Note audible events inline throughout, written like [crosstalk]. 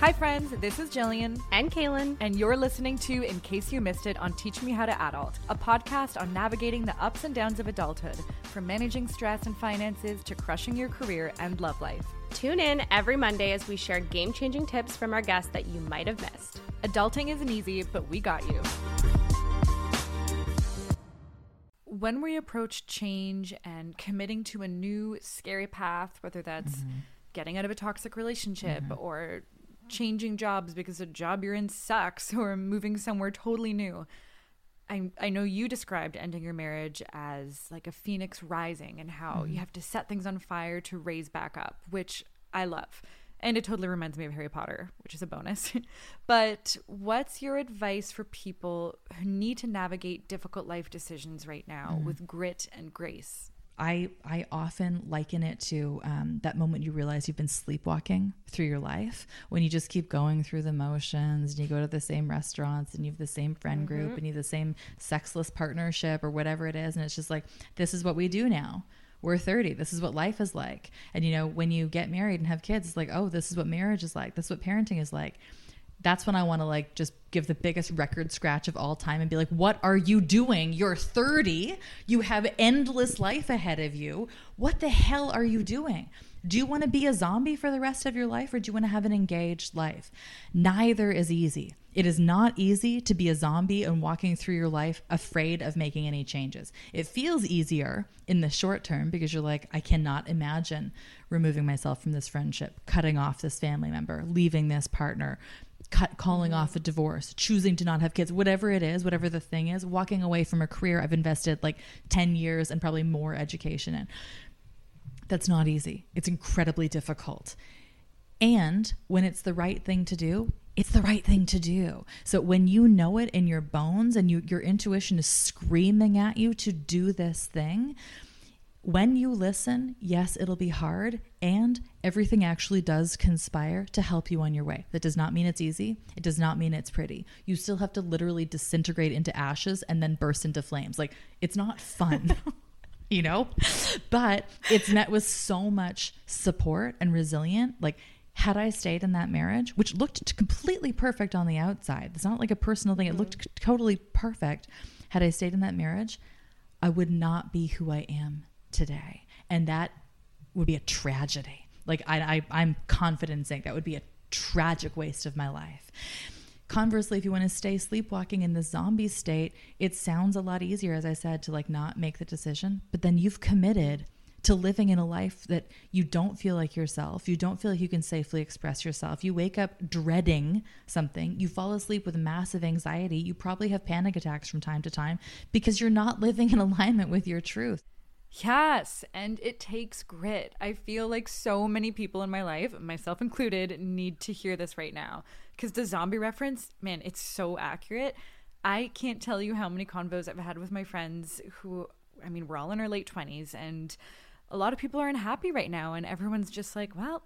Hi, friends. This is Gillian. And Cailyn. And you're listening to In Case You Missed It on Teach Me How to Adult, a podcast on navigating the ups and downs of adulthood, from managing stress and finances to crushing your career and love life. Tune in every Monday as we share game changing tips from our guests that you might have missed. Adulting isn't easy, but we got you. When we approach change and committing to a new scary path, whether that's mm-hmm. getting out of a toxic relationship mm-hmm. or changing jobs because the job you're in sucks [laughs] or moving somewhere totally new. I, I know you described ending your marriage as like a phoenix rising and how mm-hmm. you have to set things on fire to raise back up, which I love. And it totally reminds me of Harry Potter, which is a bonus. [laughs] but what's your advice for people who need to navigate difficult life decisions right now mm-hmm. with grit and grace? I I often liken it to um, that moment you realize you've been sleepwalking through your life when you just keep going through the motions and you go to the same restaurants and you have the same friend mm-hmm. group and you have the same sexless partnership or whatever it is and it's just like this is what we do now. We're 30 this is what life is like. And you know when you get married and have kids it's like oh this is what marriage is like. This is what parenting is like that's when I want to like just give the biggest record scratch of all time and be like, what are you doing? You're 30. You have endless life ahead of you. What the hell are you doing? Do you want to be a zombie for the rest of your life or do you want to have an engaged life? Neither is easy. It is not easy to be a zombie and walking through your life afraid of making any changes. It feels easier in the short term because you're like, I cannot imagine removing myself from this friendship, cutting off this family member, leaving this partner, cut calling off a divorce, choosing to not have kids, whatever it is, whatever the thing is, walking away from a career I've invested like 10 years and probably more education in. That's not easy. It's incredibly difficult. And when it's the right thing to do, it's the right thing to do. So when you know it in your bones and you, your intuition is screaming at you to do this thing, when you listen, yes, it'll be hard, and everything actually does conspire to help you on your way. That does not mean it's easy. It does not mean it's pretty. You still have to literally disintegrate into ashes and then burst into flames. Like, it's not fun. [laughs] you know? But it's met with so much support and resilient. Like, had I stayed in that marriage, which looked completely perfect on the outside, it's not like a personal thing, it looked mm-hmm. totally perfect. Had I stayed in that marriage, I would not be who I am today. And that would be a tragedy. Like I, I am confident in saying that would be a tragic waste of my life. Conversely, if you want to stay sleepwalking in the zombie state, it sounds a lot easier, as I said, to like not make the decision. But then you've committed to living in a life that you don't feel like yourself. You don't feel like you can safely express yourself. You wake up dreading something. You fall asleep with massive anxiety. You probably have panic attacks from time to time because you're not [laughs] living in alignment with your truth. Yes, and it takes grit. I feel like so many people in my life, myself included, need to hear this right now. Because the zombie reference, man, it's so accurate. I can't tell you how many convos I've had with my friends who, I mean, we're all in our late 20s, and a lot of people are unhappy right now, and everyone's just like, well,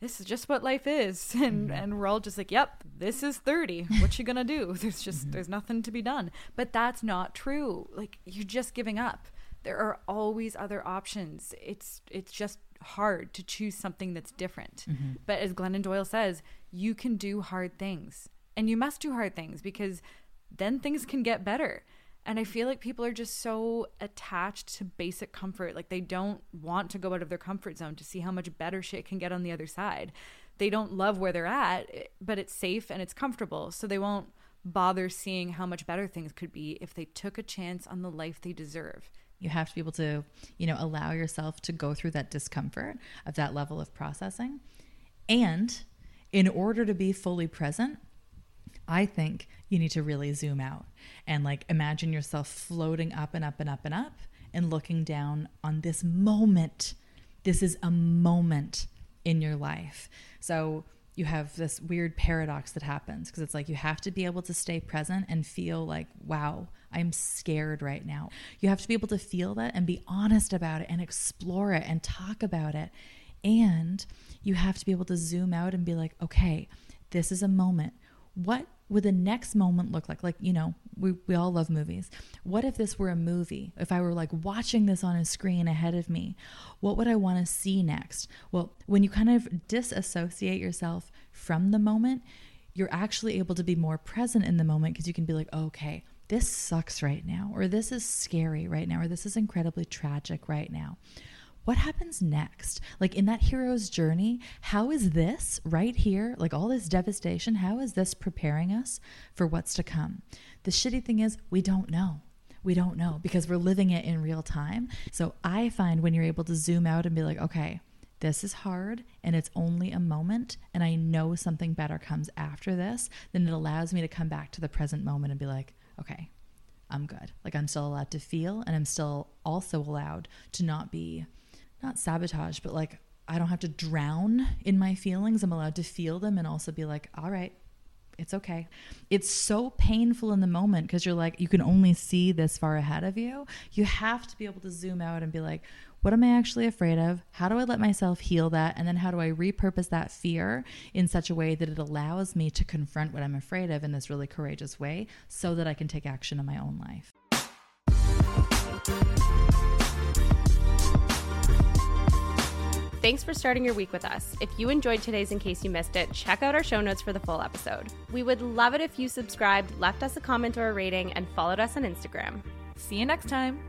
this is just what life is [laughs] and mm-hmm. and we're all just like yep this is 30 what you gonna do [laughs] there's just mm-hmm. there's nothing to be done but that's not true like you're just giving up there are always other options. It's it's just hard to choose something that's different. Mm-hmm. But as Glennon Doyle says, you can do hard things. And you must do hard things because then things can get better. And I feel like people are just so attached to basic comfort. Like they don't want to go out of their comfort zone to see how much better shit can get on the other side. They don't love where they're at, but it's safe and it's comfortable. So they won't bother seeing how much better things could be if they took a chance on the life they deserve. You have to be able to, you know, allow yourself to go through that discomfort of that level of processing. And in order to be fully present, I think you need to really zoom out and like imagine yourself floating up and up and up and up and looking down on this moment. This is a moment in your life. So you have this weird paradox that happens because it's like you have to be able to stay present and feel like, wow, I'm scared right now. You have to be able to feel that and be honest about it and explore it and talk about it. And you have to be able to zoom out and be like, okay, this is a moment. What would the next moment look like? Like, you know, we, we all love movies. What if this were a movie? If I were like watching this on a screen ahead of me, what would I want to see next? Well, when you kind of disassociate yourself from the moment, you're actually able to be more present in the moment because you can be like, okay, this sucks right now, or this is scary right now, or this is incredibly tragic right now what happens next? Like in that hero's journey, how is this right here, like all this devastation, how is this preparing us for what's to come? The shitty thing is, we don't know. We don't know because we're living it in real time. So I find when you're able to zoom out and be like, okay, this is hard and it's only a moment, and I know something better comes after this, then it allows me to come back to the present moment and be like, okay, I'm good. Like I'm still allowed to feel, and I'm still also allowed to not be not sabotage, but like I don't have to drown in my feelings. I'm allowed to feel them and also be like, all right, it's okay. It's so painful in the moment because you're like, you can only see this far ahead of you. You have to be able to zoom out and be like, what am I actually afraid of? How do I let myself heal that? And then how do I repurpose that fear in such a way that it allows me to confront what I'm afraid of in this really courageous way so that I can take action in my own life? Thanks for starting your week with us. If you enjoyed today's In Case You Missed It, check out our show notes for the full episode. We would love it if you subscribed, left us a comment or a rating, and followed us on Instagram. See you next time.